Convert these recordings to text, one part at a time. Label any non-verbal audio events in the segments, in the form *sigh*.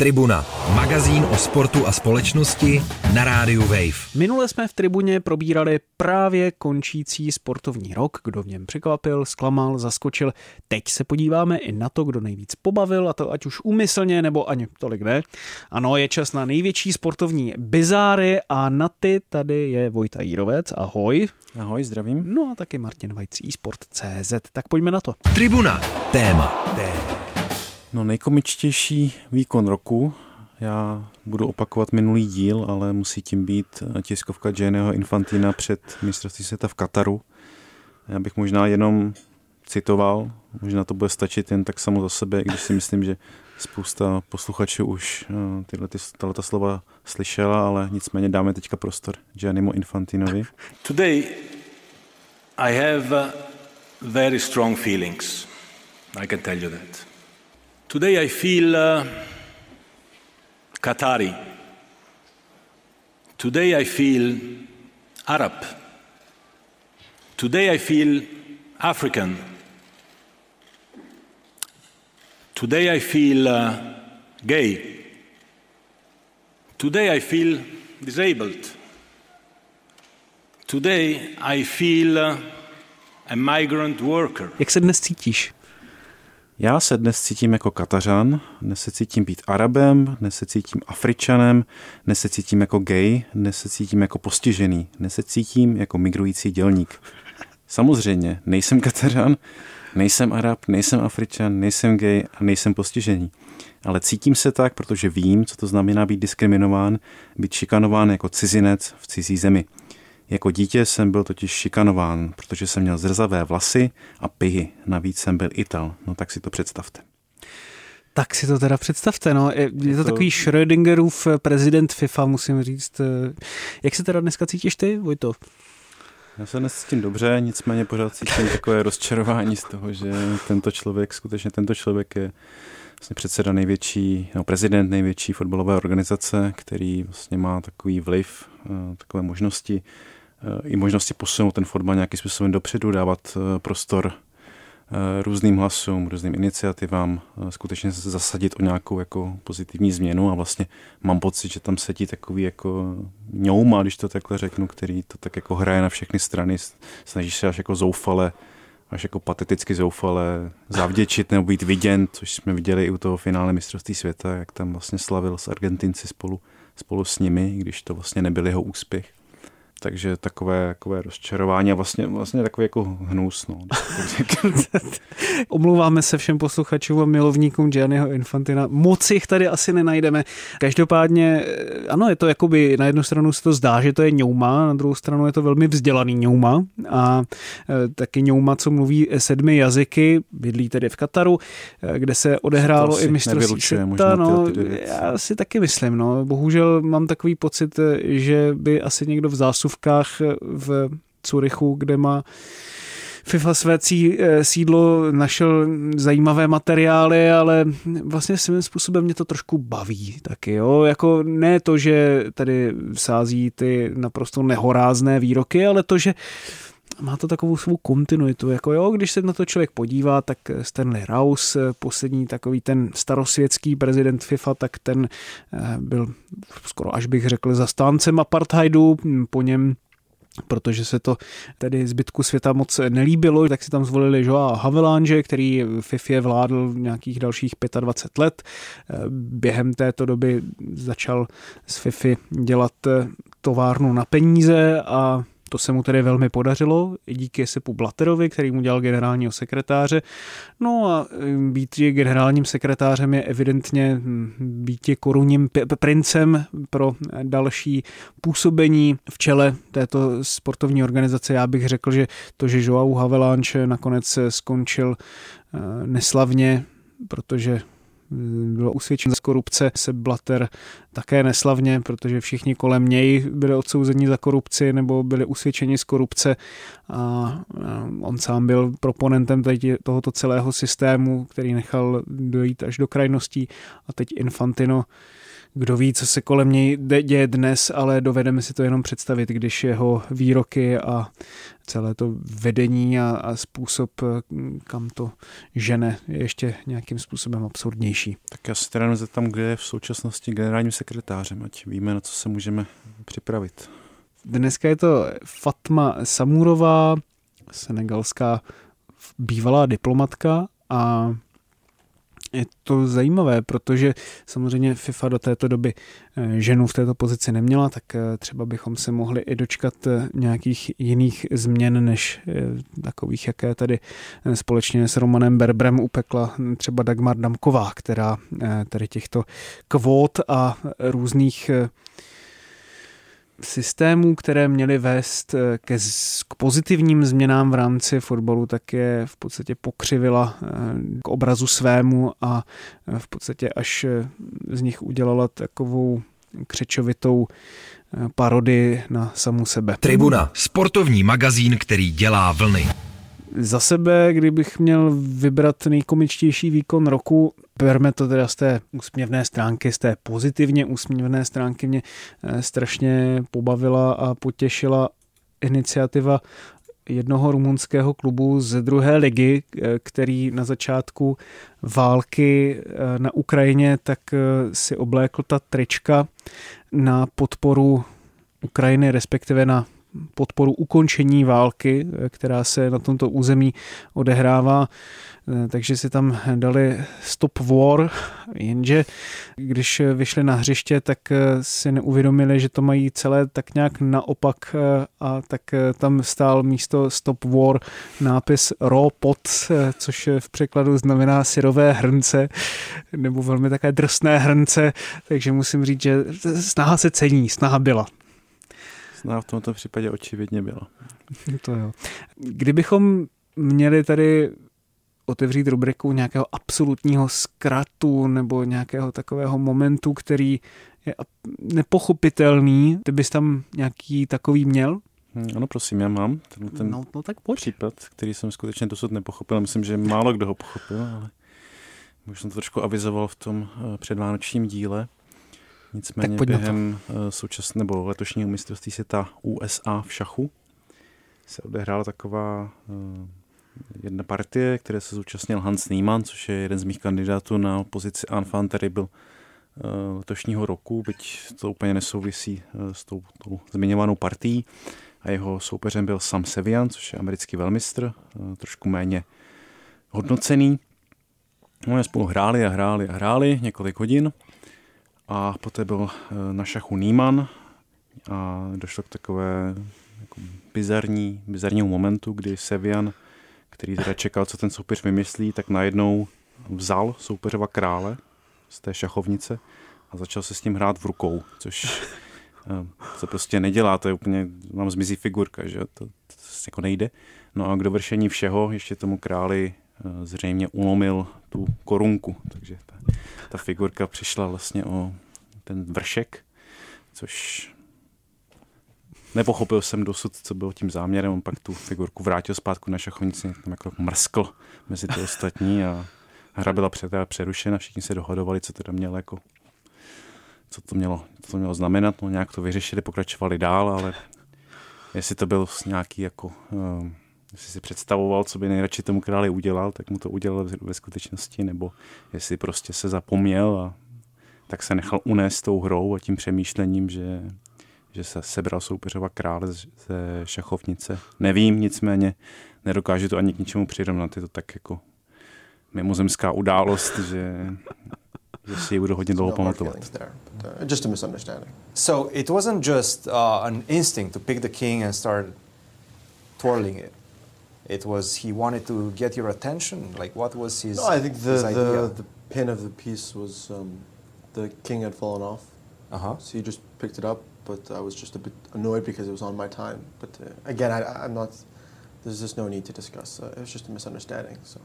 Tribuna, magazín o sportu a společnosti na rádiu Wave. Minule jsme v Tribuně probírali právě končící sportovní rok, kdo v něm překvapil, zklamal, zaskočil. Teď se podíváme i na to, kdo nejvíc pobavil, a to ať už úmyslně nebo ani tolik ne. Ano, je čas na největší sportovní bizáry a na ty tady je Vojta Jírovec. Ahoj. Ahoj, zdravím. No a taky Martin Vajc, eSport.cz. Tak pojďme na to. Tribuna, téma. téma. No nejkomičtější výkon roku, já budu opakovat minulý díl, ale musí tím být tiskovka Gianniho Infantina před mistrovství světa v Kataru. Já bych možná jenom citoval, možná to bude stačit jen tak samo za sebe, i když si myslím, že spousta posluchačů už eh, tyhle, ty, tato slova slyšela, ale nicméně dáme teďka prostor Giannimu Infantinovi. Today I have very strong feelings. I can tell you that. Today I feel uh, Qatari. Today I feel Arab. Today I feel African. Today I feel uh, gay. Today I feel disabled. Today I feel uh, a migrant worker. Jak se dnes cítíš? Já se dnes cítím jako Katařan, dnes se cítím být Arabem, dnes se cítím Afričanem, dnes se cítím jako gay, dnes se cítím jako postižený, dnes se cítím jako migrující dělník. Samozřejmě, nejsem Katařan, nejsem Arab, nejsem Afričan, nejsem gay a nejsem postižený. Ale cítím se tak, protože vím, co to znamená být diskriminován, být šikanován jako cizinec v cizí zemi. Jako dítě jsem byl totiž šikanován, protože jsem měl zrzavé vlasy a pihy. Navíc jsem byl Ital. No tak si to představte. Tak si to teda představte, no. Je, je to, to takový Schrödingerův prezident FIFA, musím říct. Jak se teda dneska cítíš ty, Vojto? Já se dnes cítím dobře, nicméně pořád cítím takové rozčarování z toho, že tento člověk, skutečně tento člověk je vlastně předseda největší, no, prezident největší fotbalové organizace, který vlastně má takový vliv, eh, takové možnosti i možnosti posunout ten fotbal nějakým způsobem dopředu, dávat eh, prostor eh, různým hlasům, různým iniciativám, eh, skutečně se zasadit o nějakou jako pozitivní změnu a vlastně mám pocit, že tam sedí takový jako ňouma, když to takhle řeknu, který to tak jako hraje na všechny strany, snaží se až jako zoufale, až jako pateticky zoufale zavděčit nebo být viděn, což jsme viděli i u toho finále mistrovství světa, jak tam vlastně slavil s Argentinci spolu, spolu s nimi, když to vlastně nebyl jeho úspěch takže takové, takové rozčarování a vlastně, vlastně takový jako hnus. No. *laughs* Omlouváme se všem posluchačům a milovníkům Gianniho Infantina. Moc jich tady asi nenajdeme. Každopádně, eh, ano, je to jakoby, na jednu stranu se to zdá, že to je ňouma, na druhou stranu je to velmi vzdělaný ňouma a e, taky ňouma, co mluví sedmi jazyky, bydlí tedy v Kataru, e, kde se odehrálo i mistrovství světa. No, já si taky myslím, no. Bohužel mám takový pocit, že by asi někdo v zásu zásuvkách v Curychu, kde má FIFA své eh, sídlo našel zajímavé materiály, ale vlastně svým způsobem mě to trošku baví taky, jo. Jako ne to, že tady sází ty naprosto nehorázné výroky, ale to, že má to takovou svou kontinuitu, jako jo, když se na to člověk podívá, tak Stanley Rouse, poslední takový ten starosvětský prezident FIFA, tak ten eh, byl skoro až bych řekl zastáncem apartheidu, po něm protože se to tedy zbytku světa moc nelíbilo, tak si tam zvolili Joa Havelange, který FIFA vládl nějakých dalších 25 let. Eh, během této doby začal z FIFA dělat eh, továrnu na peníze a to se mu tedy velmi podařilo, díky Sepu Blaterovi, který mu dělal generálního sekretáře. No a být generálním sekretářem je evidentně hm, být korunním princem pro další působení v čele této sportovní organizace. Já bych řekl, že to, že Joao Havelanche nakonec skončil eh, neslavně, protože bylo usvědčen z korupce, se Blatter také neslavně, protože všichni kolem něj byli odsouzeni za korupci nebo byli usvědčeni z korupce. A on sám byl proponentem tohoto celého systému, který nechal dojít až do krajností. A teď Infantino kdo ví, co se kolem něj děje dnes, ale dovedeme si to jenom představit, když jeho výroky a celé to vedení a, a způsob, kam to žene, je ještě nějakým způsobem absurdnější. Tak já se teda tam, kde je v současnosti generálním sekretářem, ať víme, na co se můžeme připravit. Dneska je to Fatma Samurová, senegalská bývalá diplomatka a je to zajímavé, protože samozřejmě FIFA do této doby eh, ženu v této pozici neměla, tak eh, třeba bychom se mohli i dočkat eh, nějakých jiných změn, než takových, jaké tady společně s Romanem Berbrem upekla třeba Dagmar Damková, která tady těchto kvót a různých systémů, které měly vést eh, ke, k pozitivním změnám v rámci fotbalu, tak je v podstatě pokřivila eh, k obrazu svému a eh, v podstatě až z nich udělala takovou křečovitou parody na samu sebe. Tribuna, sportovní magazín, který dělá vlny. Za sebe, kdybych měl vybrat nejkomičtější výkon roku, berme to teda z té úsměvné stránky, z té pozitivně úsměvné stránky. Mě eh, strašně pobavila a potěšila iniciativa jednoho rumunského klubu ze druhé ligy, eh, který na začátku války eh, na Ukrajině tak si oblékl ta trička na podporu Ukrajiny, respektive na podporu ukončení války, která se na tomto území odehrává. Takže si tam dali stop war, jenže když vyšli na hřiště, tak si neuvědomili, že to mají celé tak nějak naopak a tak tam stál místo stop war nápis raw pot, což v překladu znamená syrové hrnce, nebo velmi také drsné hrnce, takže musím říct, že snaha se cení, snaha byla. Snaha v tomto případě očividně byla. *laughs* To jo. Kdybychom měli tady otevřít rubriku nějakého absolutního zkratu nebo nějakého takového momentu, který je nepochopitelný, ty bys tam nějaký takový měl? Hmm, ano, prosím, já mám ten, ten no, no tak pojď. případ, který jsem skutečně dosud nepochopil. Myslím, že málo kdo ho pochopil, ale už jsem to trošku avizoval v tom eh, předvánočním díle. Nicméně během eh, současné nebo letošního mistrovství světa USA v šachu se odehrála taková eh, jedna partie, které se zúčastnil Hans Niemann, což je jeden z mých kandidátů na pozici Enfant Terrible eh, letošního roku, byť to úplně nesouvisí s tou, tou zmiňovanou partií. A jeho soupeřem byl Sam Sevian, což je americký velmistr, trošku méně hodnocený. No, spolu hráli a hráli a hráli několik hodin a poté byl eh, na šachu Nýman a došlo k takové jako bizarní, bizarnímu momentu, kdy Sevian, který teda čekal, co ten soupeř vymyslí, tak najednou vzal soupeřova krále z té šachovnice a začal se s ním hrát v rukou, což se eh, prostě nedělá, to je úplně, mám zmizí figurka, že to, to, jako nejde. No a k dovršení všeho ještě tomu králi zřejmě ulomil tu korunku, takže ta, ta figurka přišla vlastně o ten vršek, což nepochopil jsem dosud, co bylo tím záměrem. On pak tu figurku vrátil zpátky na šachovnici, tam jako mrskl mezi ty ostatní a hra byla přerušena, všichni se dohodovali, co to mělo jako co to mělo, co to mělo znamenat, no nějak to vyřešili, pokračovali dál, ale jestli to byl nějaký jako, uh, jestli si představoval, co by nejradši tomu králi udělal, tak mu to udělal ve skutečnosti, nebo jestli prostě se zapomněl a tak se nechal unést tou hrou a tím přemýšlením, že, že se sebral soupeřova krále ze šachovnice. Nevím, nicméně nedokážu to ani k ničemu přirovnat. Je to tak jako mimozemská událost, že, že si ji budu hodně dlouho pamatovat. Uh, just a misunderstanding. So it wasn't just uh, an instinct to pick the king and start twirling it. It was he wanted to get your attention. Like what was his? No, I think the the, the pin of the piece was um, the king had fallen off. Uh huh. So he just picked it up, but I was just a bit annoyed because it was on my time. But uh, again, I, am not. There's just no need to discuss. Uh, it was just a misunderstanding. So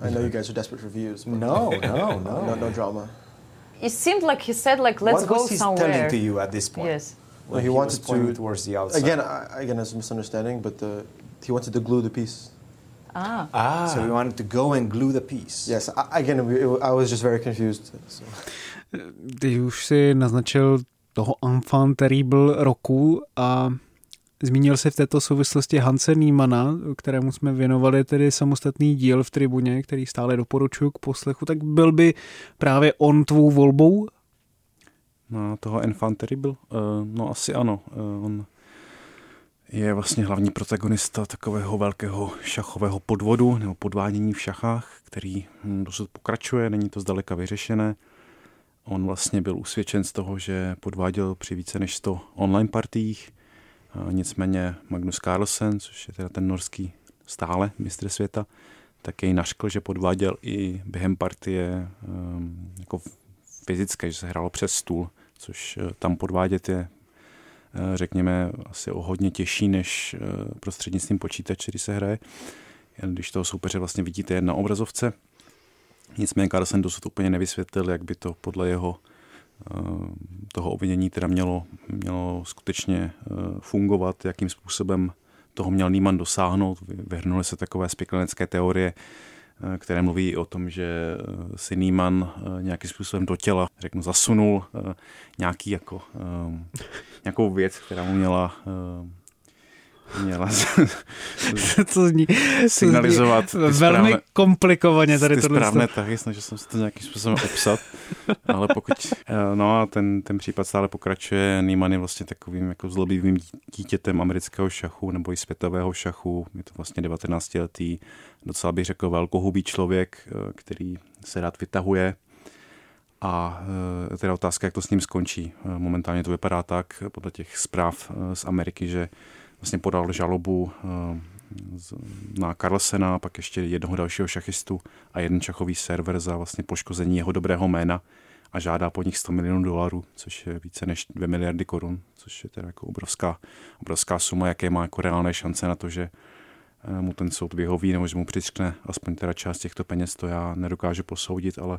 I know you guys are desperate for views. But no, no, no, *laughs* no, no drama. It seemed like he said, like, let's what go was he somewhere. telling to you at this point? Yes. Well, he, he wanted to towards the outside. Again, I, again, it's a misunderstanding, but uh, he wanted to glue the piece. Ah. ah. So he wanted to go and glue the piece. Yes. I, again, it, I was just very confused. So. Ty už si naznačil toho enfant terrible roku a Zmínil se v této souvislosti Hanse Niemana, kterému jsme věnovali tedy samostatný díl v tribuně, který stále doporučuji k poslechu, tak byl by právě on tvou volbou? No, toho Enfant Terrible? Uh, no asi ano. Uh, on je vlastně hlavní protagonista takového velkého šachového podvodu nebo podvádění v šachách, který hm, dosud pokračuje, není to zdaleka vyřešené. On vlastně byl usvědčen z toho, že podváděl při více než 100 online partiích, Nicméně Magnus Carlsen, což je teda ten norský stále mistr světa, tak jej naškl, že podváděl i během partie um, jako fyzické, že se hrálo přes stůl, což uh, tam podvádět je řekněme asi o hodně těžší než uh, prostřednictvím počítače, když se hraje, když toho soupeře vlastně vidíte jen na obrazovce. Nicméně Carlsen dosud úplně nevysvětlil, jak by to podle jeho toho obvinění teda mělo, mělo skutečně eh, fungovat, jakým způsobem toho měl Nýman dosáhnout. Vyhrnuly se takové spiklenecké teorie, eh, které mluví o tom, že eh, si Nýman nějakým způsobem do těla, řeknu, zasunul nějaký jako, nějakou věc, která mu měla měla to *laughs* zní, signalizovat to zní velmi správné, komplikovaně tady ty tohle. správné tahy, snažil jsem se to nějakým způsobem obsat, *laughs* ale pokud, eh, no a ten, ten případ stále pokračuje, Neiman je vlastně takovým jako zlobivým dítětem amerického šachu nebo i světového šachu, je to vlastně 19 letý, docela bych řekl velkohubý člověk, eh, který se rád vytahuje, a eh, teda otázka, jak to s ním skončí. Momentálně to vypadá tak, podle těch zpráv z Ameriky, že vlastně podal žalobu na Carlsena, pak ještě jednoho dalšího šachistu a jeden šachový server za vlastně poškození jeho dobrého jména a žádá po nich 100 milionů dolarů, což je více než 2 miliardy korun, což je teda jako obrovská, obrovská suma, jaké má jako reálné šance na to, že mu ten soud vyhoví nebo že mu přičkne aspoň teda část těchto peněz, to já nedokážu posoudit, ale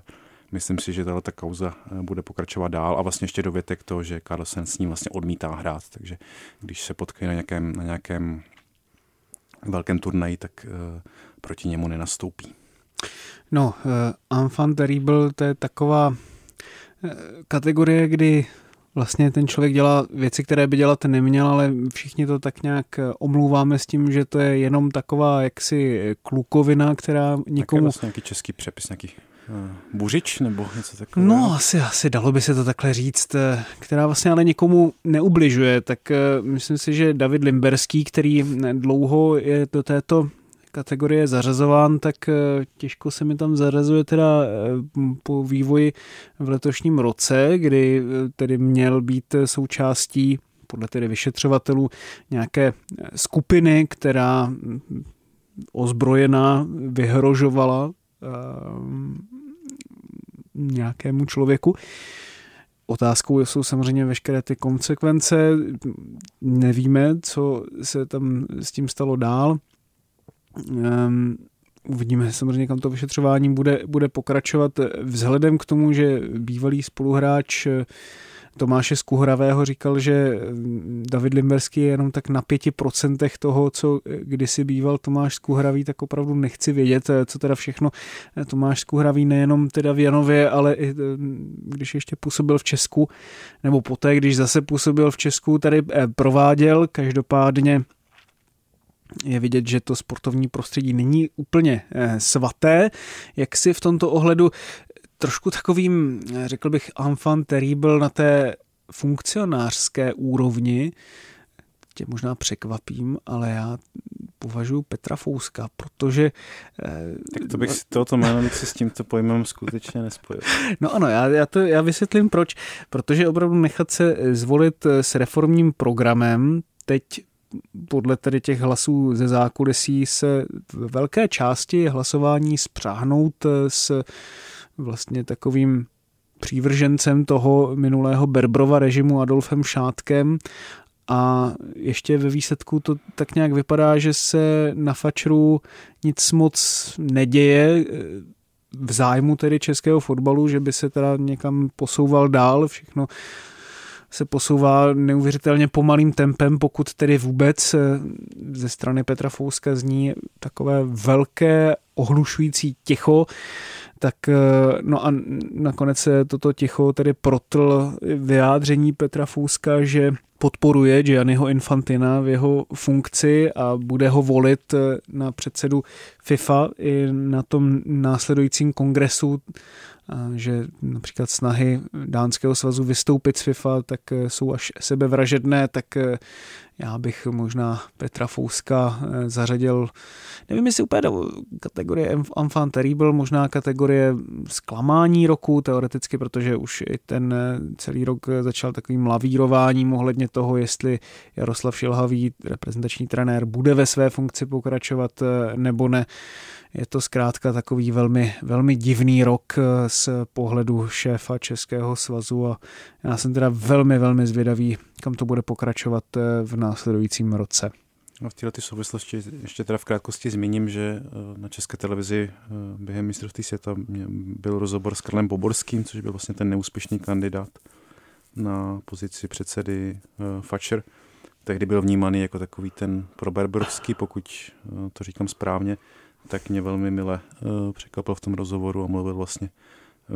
myslím si, že tato kauza eh, bude pokračovat dál a vlastně ještě dovětek to, že Carlsen s ním vlastně odmítá hrát, takže když se potkají na nějakém, na nějakém velkém turnaji, tak uh, proti němu nenastoupí. No, uh, Enfant terrible, to je taková uh, kategorie, kdy vlastně ten člověk dělá věci, které by dělat neměl, ale všichni to tak nějak omlouváme s tím, že to je jenom taková jaksi klukovina, která nikomu... Tak je vlastně nějaký český přepis, nějaký Eh, buřič nebo něco takového? No, asi, asi dalo by se to takhle říct, eh, která vlastně ale nikomu neubližuje. Tak eh, myslím si, že David Limberský, který dlouho je do této kategorie zařazován, tak těžko se mi tam zařazuje teda po vývoji v letošním roce, kdy tedy měl být součástí podle tedy vyšetřovatelů nějaké skupiny, která hm, ozbrojená vyhrožovala nějakému člověku. Otázkou jsou samozřejmě veškeré ty konsekvence. Nevíme, co se tam s tím stalo dál. Um, uvidíme samozřejmě, kam to vyšetřování bude, bude pokračovat. Vzhledem k tomu, že bývalý spoluhráč Tomáše Skuhravého říkal, že mm, David Limberský je jenom tak na pěti procentech toho, co kdysi býval Tomáš Skuhravý, tak opravdu nechci vědět, eh, co teda všechno eh, Tomáš Skuhravý nejenom teda v Janově, ale i eh, když ještě působil v Česku, nebo poté, když zase působil v Česku, tady prováděl, každopádně je vidět, že to sportovní prostředí není úplně svaté. Jak si v tomto ohledu trošku takovým, řekl bych, enfant terrible na té funkcionářské úrovni, tě možná překvapím, ale já považuji Petra Fouska, protože... Eh, tak to bych si tohoto jméno si s tímto pojmem skutečně nespojil. No ano, já, já, to, já vysvětlím proč. Protože opravdu nechat se zvolit s reformním programem teď podle tedy těch hlasů ze zákulisí se v velké části hlasování spřáhnout s vlastně takovým přívržencem toho minulého Berbrova režimu Adolfem Šátkem. A ještě ve výsledku to tak nějak vypadá, že se na Fačru nic moc neděje v zájmu tedy českého fotbalu, že by se teda někam posouval dál, všechno se posouvá neuvěřitelně pomalým tempem, pokud tedy vůbec ze strany Petra Fouska zní takové velké ohlušující ticho tak no a nakonec se toto ticho tedy protl vyjádření Petra Fouska, že podporuje Gianniho Infantina v jeho funkci a bude ho volit na předsedu FIFA i na tom následujícím kongresu. Že například snahy Dánského svazu vystoupit z FIFA tak eh, jsou až sebevražedné, tak eh, já bych možná Petra Fouska eh, zařadil, nevím jestli úplně do kategorie Enfant terrible, možná kategorie zklamání roku teoreticky, protože už i ten celý rok začal takovým lavírováním ohledně toho, jestli Jaroslav Šilhavý, reprezentační trenér, bude ve své funkci pokračovat nebo ne. Je to zkrátka takový velmi, velmi divný rok eh, z pohledu šéfa Českého svazu a já jsem teda velmi, velmi zvědavý, kam to bude pokračovat eh, v následujícím roce. No v této souvislosti ještě teda v krátkosti zmíním, že eh, na České televizi během mistrovství světa byl rozhovor s Karlem Boborským, což byl vlastně ten neúspěšný kandidát na pozici předsedy Fatcher. Tehdy byl vnímaný jako takový ten proberberovský, pokud to říkám správně, tak mě velmi mile uh, překvapil v tom rozhovoru a mluvil vlastně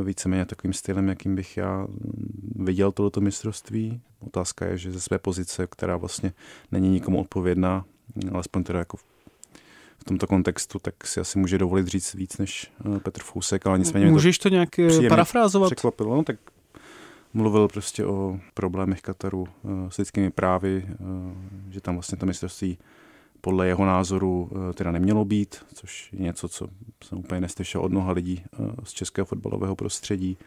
víceméně takovým stylem, jakým bych já mm, viděl tohoto mistrovství. Otázka je, že ze své pozice, která vlastně není nikomu odpovědná, alespoň teda jako v tomto kontextu, tak si asi může dovolit říct víc než eh, Petr Fousek, ale nicméně Můžeš to, to nějak eh, parafrázovat? Překvapilo, no, tak mluvil prostě o problémech Kataru s lidskými právy, že tam vlastně to mistrovství podle jeho názoru eh, teda nemělo být, což je něco, co jsem úplně neslyšel od mnoha lidí eh, z českého fotbalového prostředí.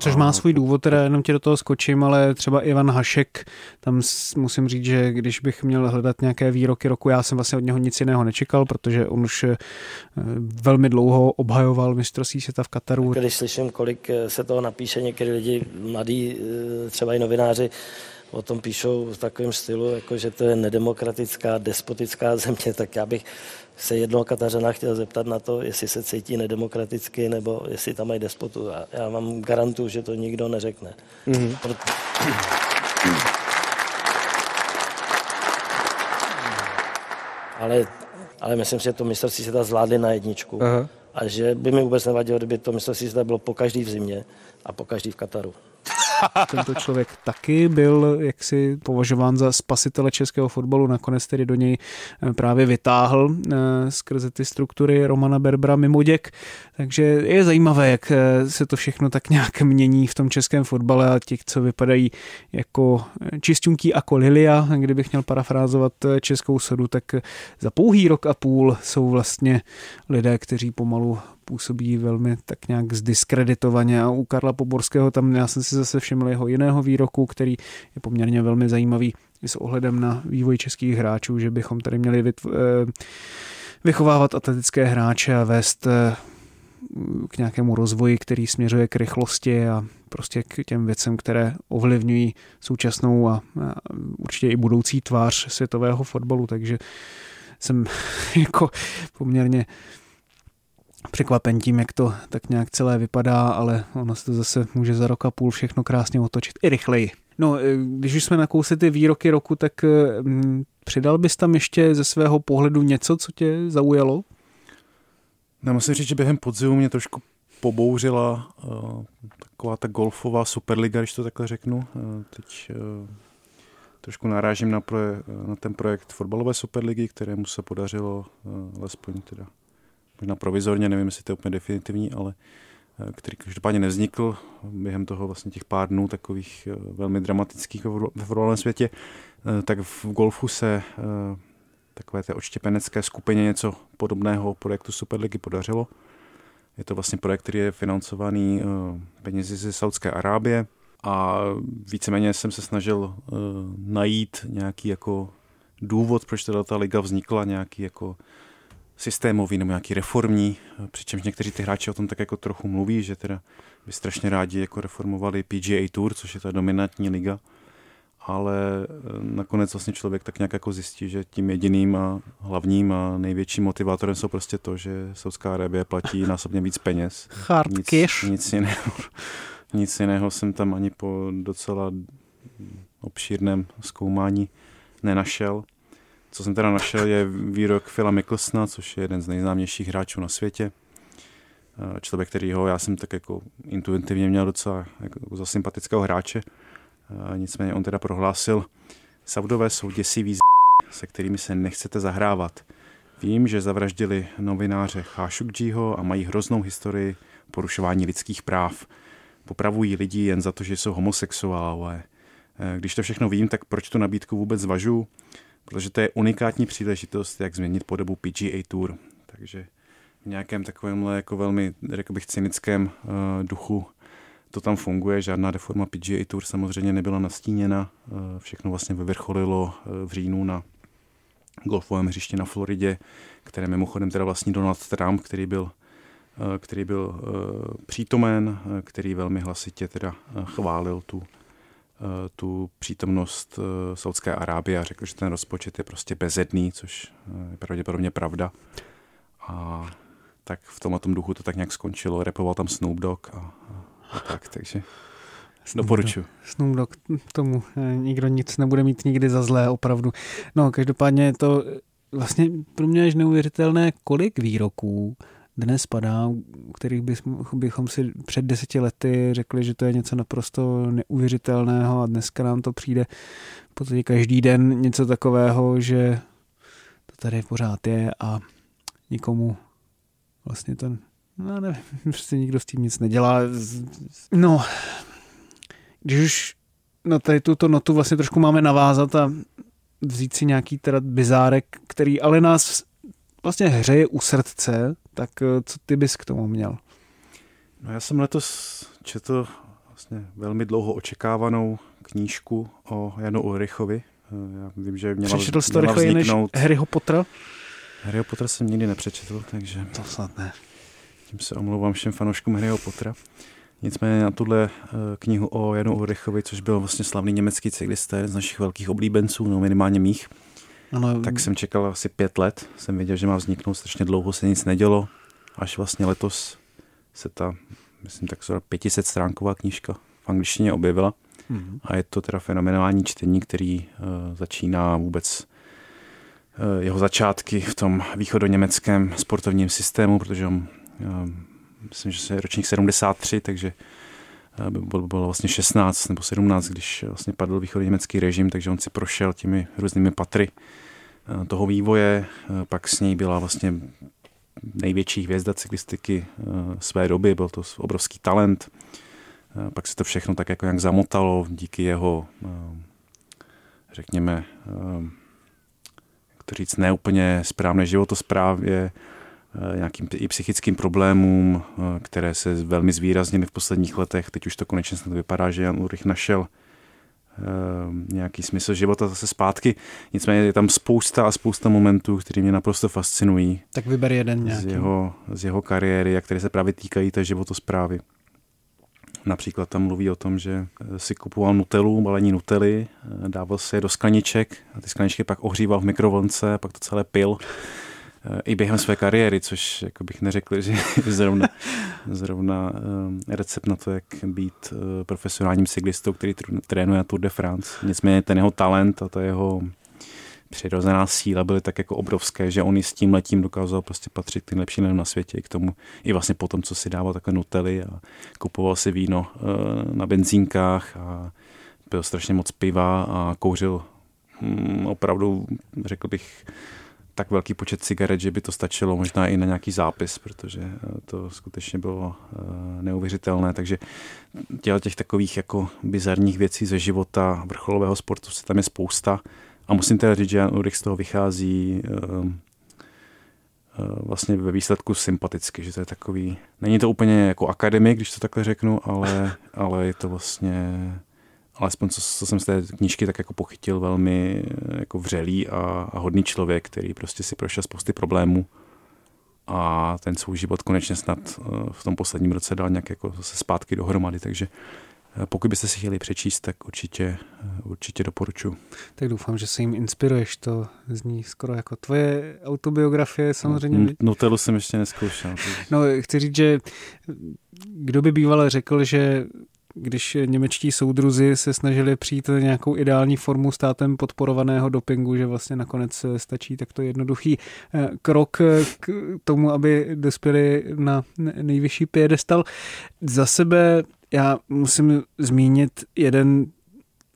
Což má svůj důvod, teda jenom ti do toho skočím, ale třeba Ivan Hašek, tam musím říct, že když bych měl hledat nějaké výroky roku, já jsem vlastně od něho nic jiného nečekal, protože on už eh, velmi dlouho obhajoval mistrovství světa v Kataru. Když slyším, kolik se toho napíše některý lidi, mladí, třeba i novináři, o tom píšou v takovém stylu, jako že to je nedemokratická, despotická *laughs* země, tak já bych se jednoho Katařana chtěl zeptat na to, jestli se cítí nedemokraticky, nebo jestli tam mají despotu. A já vám garantuju, že to nikdo neřekne. Mm-hmm. Proto... ale, ale myslím si, že to mistrovství se zvládli na jedničku. Aha. A že by mi vůbec nevadilo, kdyby to mistrovství se bylo po každý v zimě a po každý v Kataru. Tento člověk taky byl jaksi považován za spasitele českého fotbalu, nakonec tedy do něj eh, právě vytáhl eh, skrze ty struktury Romana Berbra mimoděk, takže je zajímavé, jak eh, se to všechno tak nějak mění v tom českém fotbale a těch, co vypadají jako čistunky jako Lilia, kdybych měl parafrázovat českou sodu, tak za pouhý rok a půl jsou vlastně lidé, kteří pomalu působí velmi tak nějak zdiskreditovaně. A u Karla Poborského tam já jsem si zase všiml jeho jiného výroku, který je poměrně velmi zajímavý s ohledem na vývoj českých hráčů, že bychom tady měli eh, vychovávat atletické hráče a vést eh, k nějakému rozvoji, který směřuje k rychlosti a prostě k těm věcem, které ovlivňují současnou a určitě i budoucí tvář světového fotbalu, takže jsem *laughs* jako poměrně překvapen tím, jak to tak nějak celé vypadá, ale ono se to zase může za rok a půl všechno krásně otočit i rychleji. No, eh, když už jsme nakousli ty výroky roku, tak mm, přidal bys tam ještě ze svého pohledu něco, co tě zaujalo? No, musím říct, že během podzimu mě trošku pobouřila uh, taková ta golfová superliga, když to takhle řeknu. Teď trošku narážím na, proje, na ten projekt fotbalové superligy, kterému se podařilo alespoň teda možná provizorně, nevím, jestli to je úplně definitivní, ale eh, který každopádně nevznikl během toho vlastně těch pár dnů takových eh, velmi dramatických ve fotbalovém světě, eh, tak v golfu se takové té odštěpenecké skupině něco podobného projektu Superligy podařilo. Je to vlastně projekt, který je financovaný penězi ze Saudské Arábie a víceméně jsem se snažil najít nějaký jako důvod, proč teda ta liga vznikla, nějaký jako systémový nebo nějaký reformní, přičemž někteří ty hráči o tom tak jako trochu mluví, že teda by strašně rádi jako reformovali PGA Tour, což je ta dominantní liga, ale eh, nakonec vlastně člověk tak nějak jako zjistí, že tím jediným a hlavním a největším motivátorem jsou prostě to, že Saudská Arábie platí násobně víc peněz. Hard nic, cash. Nic jiného, nic jiného jsem tam ani po docela obšírném zkoumání nenašel. Co jsem teda našel, je výrok Phila Mickelsona, což je jeden z nejznámějších hráčů na světě. Eh, člověk, kterýho já jsem tak jako intuitivně měl docela jako za sympatického hráče. Eh, nicméně on teda prohlásil, Saudové jsou děsiví z... *laughs* se kterými se nechcete zahrávat. Vím, že zavraždili novináře Khashoggiho a mají hroznou historii porušování lidských práv. Popravují lidi jen za to, že jsou homosexuálové. Eh, když to všechno vím, tak proč tu nabídku vůbec zvažu? Protože to je unikátní příležitost, jak změnit podobu PGA Tour. Takže v nějakém takovémhle jako velmi, řekl bych, cynickém uh, duchu to tam funguje. Žádná reforma PGA Tour samozřejmě nebyla nastíněna. Uh, všechno vlastně vyvrcholilo uh, v říjnu na golfovém hřišti na Floridě, které mimochodem teda vlastní Donald Trump, který byl který byl přítomen, který velmi hlasitě teda chválil tu, tu přítomnost Saudské Arábie a řekl, že ten rozpočet je prostě bezedný, což je pravděpodobně pravda. A tak v tom tom duchu to tak nějak skončilo. Repoval tam Snoop Dogg a, a, a tak, takže doporučuji. Snoop Dogg tomu eh, nikdo nic nebude mít nikdy za zlé, opravdu. No, každopádně je to vlastně pro mě až neuvěřitelné, kolik výroků dnes padá, u kterých bychom si před deseti lety řekli, že to je něco naprosto neuvěřitelného a dneska nám to přijde v podstatě každý den něco takového, že to tady pořád je a nikomu vlastně ten, no nevím, *laughs* prostě nikdo s tím nic nedělá. No, když už na tady tuto notu vlastně trošku máme navázat a vzít si nějaký teda bizárek, který ale nás vlastně hřeje u srdce, tak eh, co ty bys k tomu měl? No já jsem letos četl vlastně velmi dlouho očekávanou knížku o Janu Ulrichovi. Eh, já vím, že měla, Přečetl jsi to rychleji než Harryho Pottera? Harryho Pottera jsem nikdy nepřečetl, takže... To snad ne. Tím se omlouvám všem fanouškům Harryho Pottera. Nicméně na tuhle eh, knihu o Janu Ulrichovi, což byl vlastně slavný německý cyklista, jeden z našich velkých oblíbenců, no minimálně mých, ano. tak jsem čekal asi pět let. Jsem věděl, že má vzniknout, strašně dlouho se nic nedělo. Až vlastně letos se ta, myslím, tak 500 stránková knížka v angličtině objevila. Mm-hmm. A je to teda fenomenální čtení, který uh, začíná vůbec Eh, jeho začátky v tom východoněmeckém sportovním systému, protože on, eh, myslím, že je ročník 73, takže eh, by bylo vlastně 16 nebo 17, když vlastně padl východoněmecký režim, takže on si prošel těmi různými patry toho vývoje, pak s něj byla vlastně největší hvězda cyklistiky své doby, byl to obrovský talent, pak se to všechno tak jako nějak zamotalo díky jeho, řekněme, to říct, neúplně správné životosprávě, eh, nějakým i psychickým problémům, eh, které se velmi zvýraznily v posledních letech. Teď už to konečně snad vypadá, že Jan Ulrich našel eh, nějaký smysl života zase zpátky. Nicméně je tam spousta a spousta momentů, které mě naprosto fascinují. Tak vyber jeden nějaký. Z jeho, z jeho kariéry, a které se právě týkají té životosprávy. Například tam mluví o tom, že eh, si kupoval nutelu, balení nutely, eh, dával si je do skleniček a ty skleničky pak ohříval v mikrovlnce a pak to celé pil eh, i během své kariéry, což jako bych neřekl, že je zrovna, zrovna recept na to, jak být profesionálním cyklistou, který trénuje Tour de France. Nicméně ten jeho talent a ta jeho přirozená síla byly tak jako obrovské, že on i s tím letím dokázal prostě patřit k nejlepším lidem na světě. k tomu i vlastně po tom, co si dával takové nutely a kupoval si víno eh, na benzínkách a byl strašně moc piva a kouřil hm, opravdu, řekl bych, tak velký počet cigaret, že by to stačilo možná i na nějaký zápis, protože eh, to skutečně bylo eh, neuvěřitelné. Takže těch takových jako bizarních věcí ze života vrcholového sportu se tam je spousta. A musím teda říct, že Jan Ulrich z toho vychází uh, vlastně ve výsledku sympaticky, že to je takový, není to úplně jako akademik, když to takhle řeknu, ale, ale je to vlastně, alespoň co, co jsem z té knížky tak jako pochytil, velmi eh, jako vřelý a, a hodný člověk, který prostě si prošel spousty problémů a ten svůj život konečně snad v tom posledním roce dal nějak jako zase zpátky dohromady, takže Eh, pokud byste si chtěli přečíst, tak určitě, eh, určitě doporučuji. Tak doufám, že se jim inspiruješ. To zní skoro jako tvoje autobiografie samozřejmě. No, Nutelu jsem ještě neskoušel. No, chci říct, že kdo by býval řekl, že když němečtí soudruzi se snažili přijít nějakou ideální formu státem podporovaného dopingu, že vlastně nakonec stačí takto jednoduchý eh, krok k tomu, aby dospěli na nejvyšší piedestal. Za sebe já musím zmínit jeden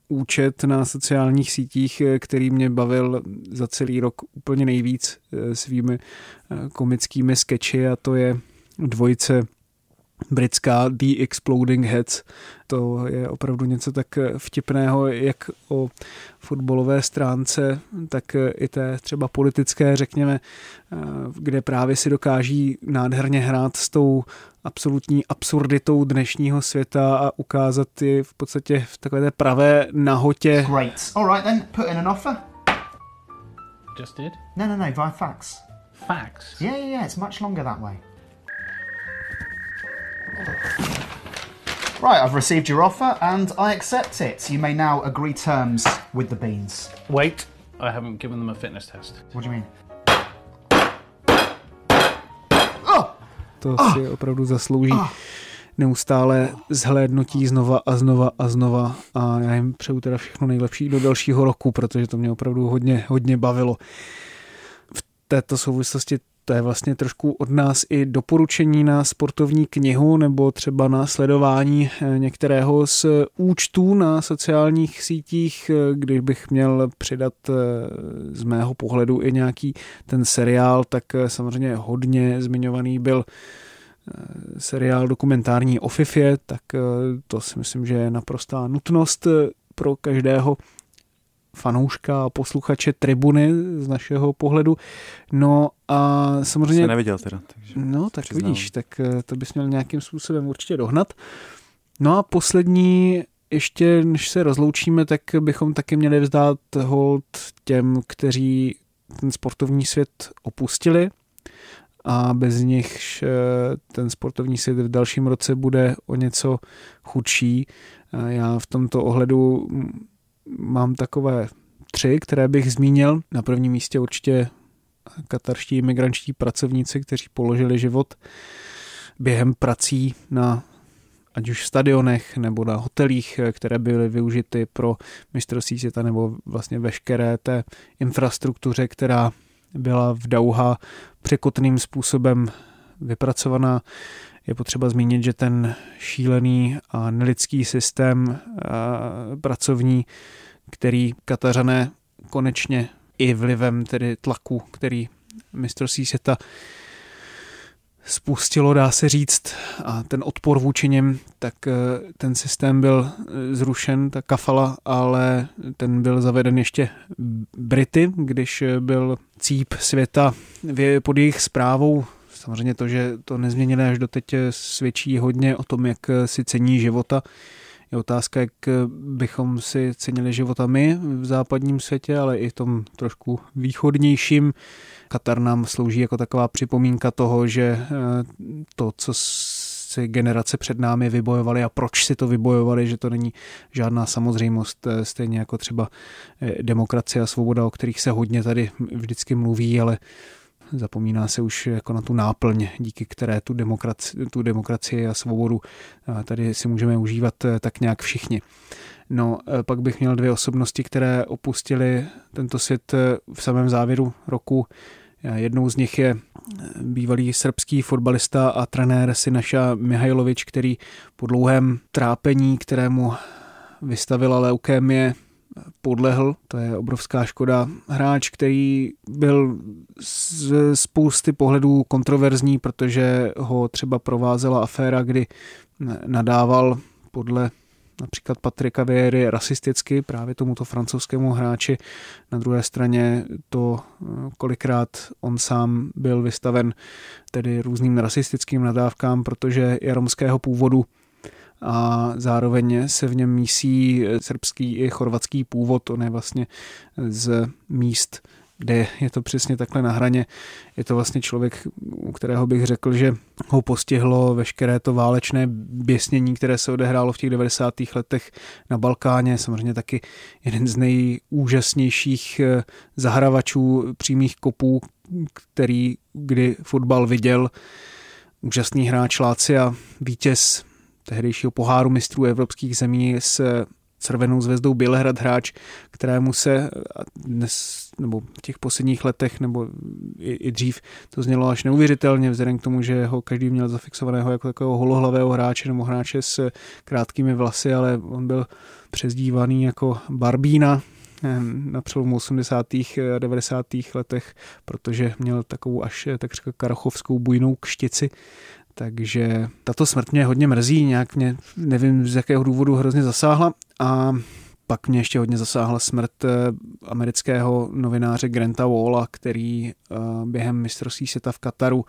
účet na sociálních sítích, který mě bavil za celý rok úplně nejvíc svými komickými skeči a to je dvojice britská The Exploding Heads. To je opravdu něco tak vtipného, jak o fotbalové stránce, tak i té třeba politické, řekněme, kde právě si dokáží nádherně hrát s tou absolutní absurditou dnešního světa a ukázat ji v podstatě v takové té pravé nahotě. Great. All right then, put in an offer. Just did? No, no, no, via fax. Fax? Yeah, yeah, yeah, it's much longer that way. Right, I've received your offer and I accept it. You may now agree terms with the beans. Wait, I haven't given them a fitness test. What do you mean? To si opravdu zaslouží neustále zhlédnutí znova a znova a znova a já jim přeju teda všechno nejlepší do dalšího roku, protože to mě opravdu hodně, hodně bavilo. V této souvislosti to je vlastně trošku od nás i doporučení na sportovní knihu nebo třeba na sledování eh, některého z účtů na sociálních sítích, eh, když bych měl přidat eh, z mého pohledu i nějaký ten seriál, tak samozřejmě hodně zmiňovaný byl seriál dokumentární o Fifě, tak to si myslím, že je naprostá nutnost pro každého fanouška a posluchače tribuny z našeho pohledu. No a samozřejmě... Jsem neviděl teda. Takže no tak přiznám. vidíš, tak eh, to bys měl nějakým způsobem určitě dohnat. No a poslední ještě než se rozloučíme, tak bychom taky měli vzdát hold těm, kteří ten sportovní svět opustili a bez nich eh, ten sportovní svět v dalším roce bude o něco chudší. Já v tomto ohledu mám takové tři, které bych zmínil. Na prvním místě určitě katarští imigrančtí pracovníci, kteří položili život během prací na ať už v stadionech nebo na hotelích, které byly využity pro mistrovství světa nebo vlastně veškeré té infrastruktuře, která byla v Dauha překotným způsobem vypracovaná. Je potřeba zmínit, že ten šílený a nelidský systém pracovní, který Katařané konečně i vlivem tedy tlaku, který mistrovství světa spustilo, dá se říct, a ten odpor vůči něm, tak eh, ten systém byl zrušen, ta kafala, ale ten byl zaveden ještě Brity, když byl cíp světa pod jejich zprávou Samozřejmě to, že to nezměnili až doteď, svědčí hodně o tom, jak si cení života. Je otázka, jak bychom si cenili života my v západním světě, ale i v tom trošku východnějším. Katar nám slouží jako taková připomínka toho, že eh, to, co si generace před námi vybojovali a proč si to vybojovali, že to není žádná samozřejmost, eh, stejně jako třeba eh, demokracie a svoboda, o kterých se hodně tady vždycky mluví, ale Zapomíná se už jako na tu náplň, díky které tu demokracii, tu demokracii a svobodu tady si můžeme užívat eh, tak nějak všichni. No, eh, pak bych měl dvě osobnosti, které opustili tento svět eh, v samém závěru roku. Jednou z nich je bývalý srbský fotbalista a trenér Sinaša Mihajlovič, který po dlouhém trápení, kterému vystavila leukémie, podlehl. To je obrovská škoda. Hráč, který byl z spousty pohledů kontroverzní, protože ho třeba provázela aféra, kdy nadával podle například Patrika Viery rasisticky právě tomuto francouzskému hráči. Na druhé straně to, kolikrát on sám byl vystaven tedy různým rasistickým nadávkám, protože je romského původu a zároveň se v něm mísí srbský i chorvatský původ. On je vlastně z míst, kde je to přesně takhle na hraně. Je to vlastně člověk, u kterého bych řekl, že ho postihlo veškeré to válečné běsnění, které se odehrálo v těch 90. letech na Balkáně. Samozřejmě taky jeden z nejúžasnějších zahravačů přímých kopů, který kdy fotbal viděl. Úžasný hráč Lácia, vítěz tehdejšího poháru mistrů evropských zemí s Červenou zvezdou Bělehrad hráč, kterému se dnes, nebo v těch posledních letech, nebo i, i dřív, to znělo až neuvěřitelně, vzhledem k tomu, že ho každý měl zafixovaného jako takového holohlavého hráče nebo hráče s krátkými vlasy, ale on byl přezdívaný jako Barbína, na přelomu 80. a 90. letech, protože měl takovou až tak řekl karochovskou bujnou kštici, takže tato smrt mě hodně mrzí, nějak mě, nevím z jakého důvodu, hrozně zasáhla. A pak mě ještě hodně zasáhla smrt eh, amerického novináře Granta Walla, který eh, během mistrovství světa v Kataru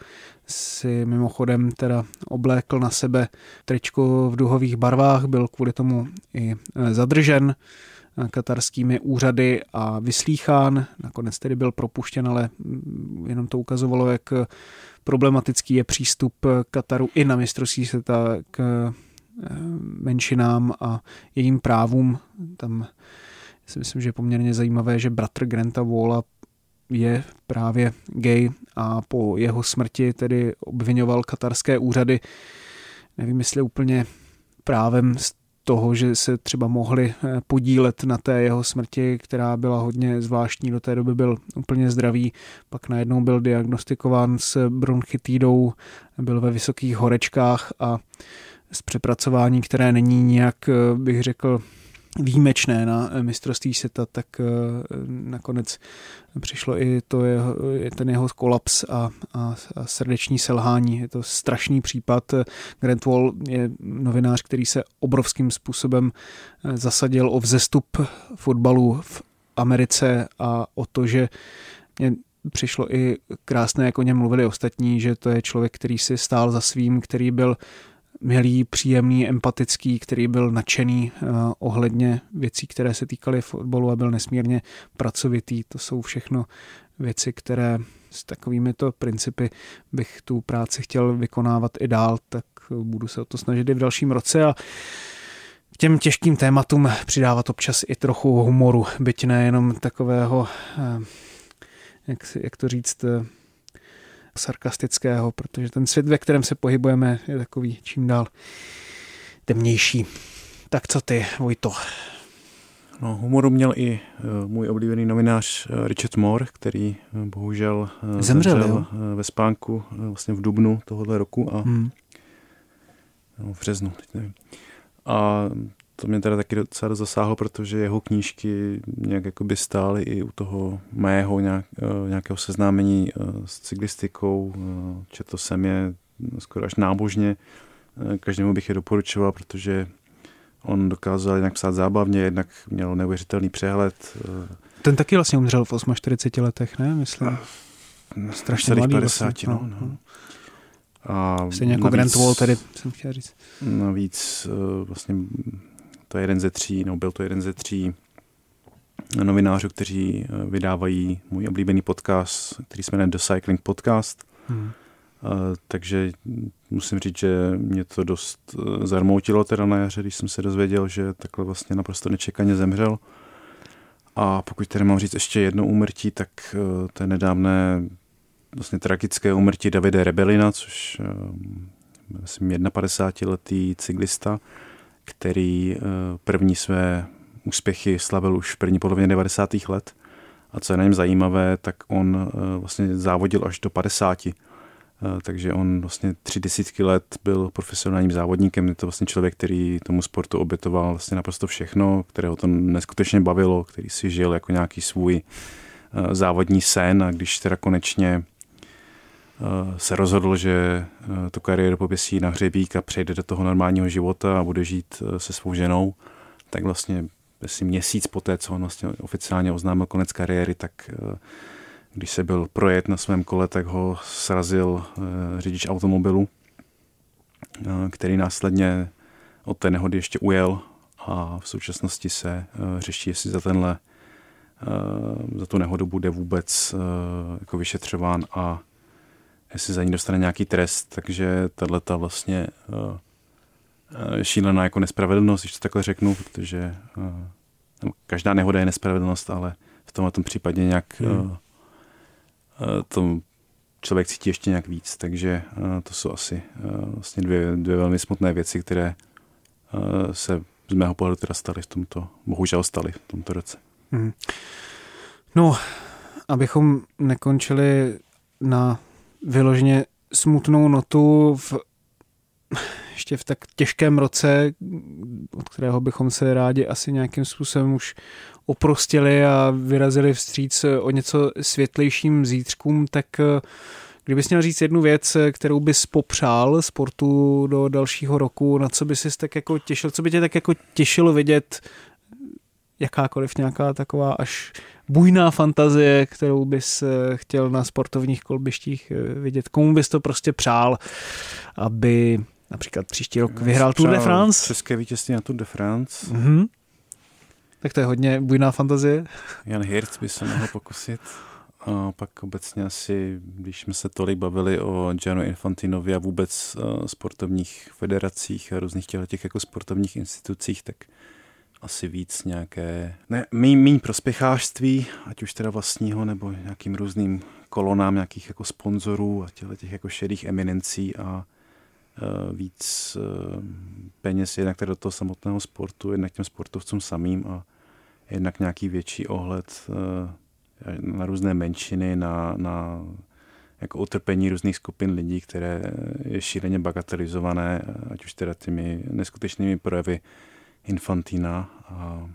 si mimochodem teda oblékl na sebe tričko v duhových barvách, byl kvůli tomu i eh, zadržen katarskými úřady a vyslýchán. Nakonec tedy byl propuštěn, ale jenom to ukazovalo, jak problematický je přístup Kataru i na mistrovství světa k eh, menšinám a jejím právům. Tam si myslím, že je poměrně zajímavé, že bratr Granta Walla je právě gay a po jeho smrti tedy obvinoval katarské úřady. Nevím, jestli úplně právem toho, že se třeba mohli eh, podílet na té jeho smrti, která byla hodně zvláštní, do té doby byl úplně zdravý, pak najednou byl diagnostikován s bronchitidou, byl ve vysokých horečkách a z přepracování, které není nějak, eh, bych řekl, výjimečné na mistrovství světa, tak eh, nakonec přišlo i to jeho, ten jeho kolaps a, a, a srdeční selhání. Je to strašný případ. Grant Wall je novinář, který se obrovským způsobem eh, zasadil o vzestup fotbalu v Americe a o to, že mě přišlo i krásné, jako o něm mluvili ostatní, že to je člověk, který si stál za svým, který byl milý, příjemný, empatický, který byl nadšený uh, ohledně věcí, které se týkaly fotbalu a byl nesmírně pracovitý. To jsou všechno věci, které s takovými to principy bych tu práci chtěl vykonávat i dál, tak budu se o to snažit i v dalším roce a k těm těžkým tématům přidávat občas i trochu humoru, byť nejenom takového, uh, jak, jak to říct, sarkastického, protože ten svět, ve kterém se pohybujeme, je takový čím dál temnější. Tak co ty, Vojto? No, humoru měl i uh, můj oblíbený novinář uh, Richard Moore, který uh, bohužel uh, zemřel, zemřel uh, ve spánku uh, vlastně v dubnu tohoto roku a hmm. no, v březnu, teď nevím. A to mě teda taky docela zasáhlo, protože jeho knížky nějak jakoby stály i u toho mého nějak, eh, nějakého seznámení eh, s cyklistikou. Eh, četl jsem je skoro až nábožně. Každému bych je doporučoval, protože on dokázal jednak psát zábavně, jednak měl neuvěřitelný přehled. Ten taky vlastně umřel v 48 letech, ne? Myslím. Strašně mladý 50, vlastně. no, no. no. A Stejně jako navíc, Grant Wall, tady jsem chtěl říct. Navíc vlastně to je jeden ze tří, no byl to jeden ze tří novinářů, kteří eh, vydávají můj oblíbený podcast, který se jmenuje The Cycling Podcast. Hmm. Uh, takže musím říct, že mě to dost zarmoutilo teda na jaře, když jsem se dozvěděl, že takhle vlastně naprosto nečekaně zemřel. A pokud tedy mám říct ještě jedno úmrtí, tak to je nedávné vlastně tragické úmrtí Davide Rebelina, což myslím 51-letý cyklista, který eh, první své úspěchy slavil už v první polovině 90. let. A co je na něm zajímavé, tak on eh, vlastně závodil až do 50. Eh, takže on vlastně tři desítky let byl profesionálním závodníkem. Je to vlastně člověk, který tomu sportu obětoval vlastně naprosto všechno, kterého to neskutečně bavilo, který si žil jako nějaký svůj závodní sen a když teda konečně se rozhodl, že eh, tu kariéru pověsí na hřebík a přejde do toho normálního života a bude žít eh, se svou ženou, tak vlastně asi měsíc poté, co on vlastně oficiálně oznámil konec kariéry, tak když se byl projet na svém kole, tak ho srazil řidič automobilu, který následně od té nehody ještě ujel a v současnosti se řeší, jestli za tenhle za tu nehodu bude vůbec jako vyšetřován a jestli za ní dostane nějaký trest, takže tahle ta vlastně uh, šílená jako nespravedlnost, když to takhle řeknu, protože uh, každá nehoda je nespravedlnost, ale v tomhle tom případě nějak hmm. uh, to člověk cítí ještě nějak víc. Takže to jsou asi vlastně dvě, dvě velmi smutné věci, které se z mého pohledu teda staly v tomto, bohužel staly v tomto roce. Hmm. No, abychom nekončili na vyloženě smutnou notu v *laughs* ještě v tak těžkém roce, od kterého bychom se rádi asi nějakým způsobem už oprostili a vyrazili vstříc o něco světlejším zítřkům, tak kdybys měl říct jednu věc, kterou bys popřál sportu do dalšího roku, na co bys si tak jako těšil, co by tě tak jako těšilo vidět jakákoliv nějaká taková až bujná fantazie, kterou bys eh, chtěl na sportovních kolbištích eh, vidět. Komu bys to prostě přál, aby například příští rok vyhrál Tour de France? České vítězství na Tour de France. Mm-hmm. Tak to je hodně bujná fantazie. Jan Hirc by se mohl pokusit. A pak obecně asi, když jsme se tolik bavili o Giano Infantinovi a vůbec uh, sportovních federacích a různých těch jako sportovních institucích, tak asi víc nějaké, ne, méně, méně prospěchářství, ať už teda vlastního, nebo nějakým různým kolonám nějakých jako sponzorů a těchto těch jako šedých eminencí a uh, víc uh, peněz jednak teda do toho samotného sportu, jednak těm sportovcům samým a jednak nějaký větší ohled uh, na různé menšiny, na, na jako utrpení různých skupin lidí, které je šíleně bagatelizované, ať už teda těmi neskutečnými projevy infantína a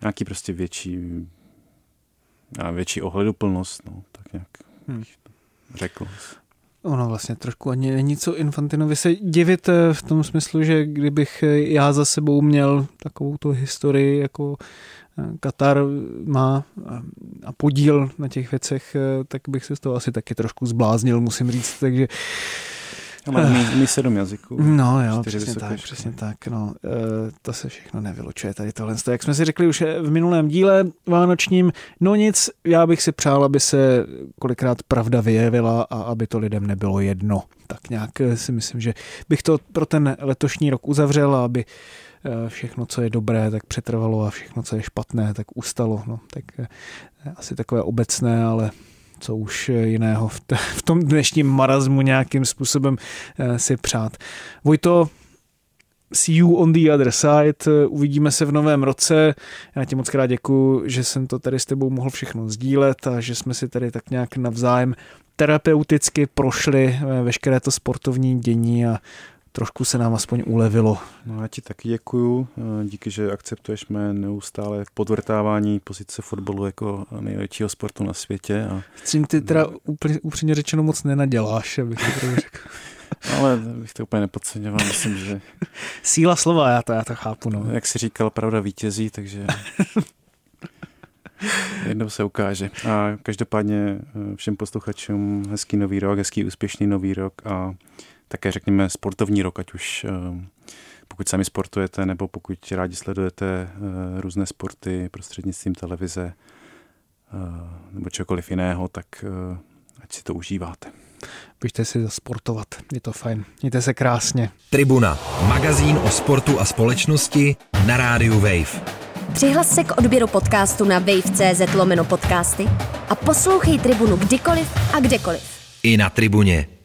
nějaký prostě větší a větší ohleduplnost, no, tak nějak hmm. řekl. Ono vlastně trošku ani není co Infantinovi se divit eh, v tom smyslu, že kdybych eh, já za sebou měl takovou tu historii, jako eh, Katar má a podíl na těch věcech, tak bych se z toho asi taky trošku zbláznil, musím říct, takže ale mý, mý sedm jazyků. No jo, přesně tak, přesně tak. No, e, to se všechno nevylučuje tady tohle. Jak jsme si řekli už v minulém díle vánočním, no nic, já bych si přál, aby se kolikrát pravda vyjevila a aby to lidem nebylo jedno. Tak nějak eh, si myslím, že bych to pro ten letošní rok uzavřel, aby eh, všechno, co je dobré, tak přetrvalo a všechno, co je špatné, tak ustalo. No, tak asi takové obecné, ale co už jiného v, t- v tom dnešním marazmu nějakým způsobem eh, si přát. Vojto, see you on the other side, uvidíme se v novém roce. Já ti moc krát děkuji, že jsem to tady s tebou mohl všechno sdílet a že jsme si tady tak nějak navzájem terapeuticky prošli eh, veškeré to sportovní dění a trošku se nám aspoň ulevilo. No já ti taky děkuju. Eh, díky, že akceptuješ mé neustále podvrtávání pozice fotbalu jako největšího sportu na světě. A... S tím ty teda úplně, upřímně řečeno moc nenaděláš, abych to řekl. *laughs* Ale bych to úplně nepodceňoval, myslím, že... *laughs* Síla slova, já to, já to chápu, no. Jak jsi říkal, pravda vítězí, takže... *laughs* Jednou se ukáže. A každopádně eh, všem posluchačům hezký nový rok, hezký úspěšný nový rok a také řekněme sportovní rok, ať už eh, pokud sami sportujete, nebo pokud rádi sledujete eh, různé sporty prostřednictvím televize eh, nebo čokoliv jiného, tak ať si to užíváte. Běžte si zasportovat, je to fajn. Mějte se krásně. Tribuna, magazín o sportu a společnosti na rádiu Wave. Přihlas se k odběru podcastu na wave.cz lomeno podcasty a poslouchej Tribunu kdykoliv a kdekoliv. I na Tribuně.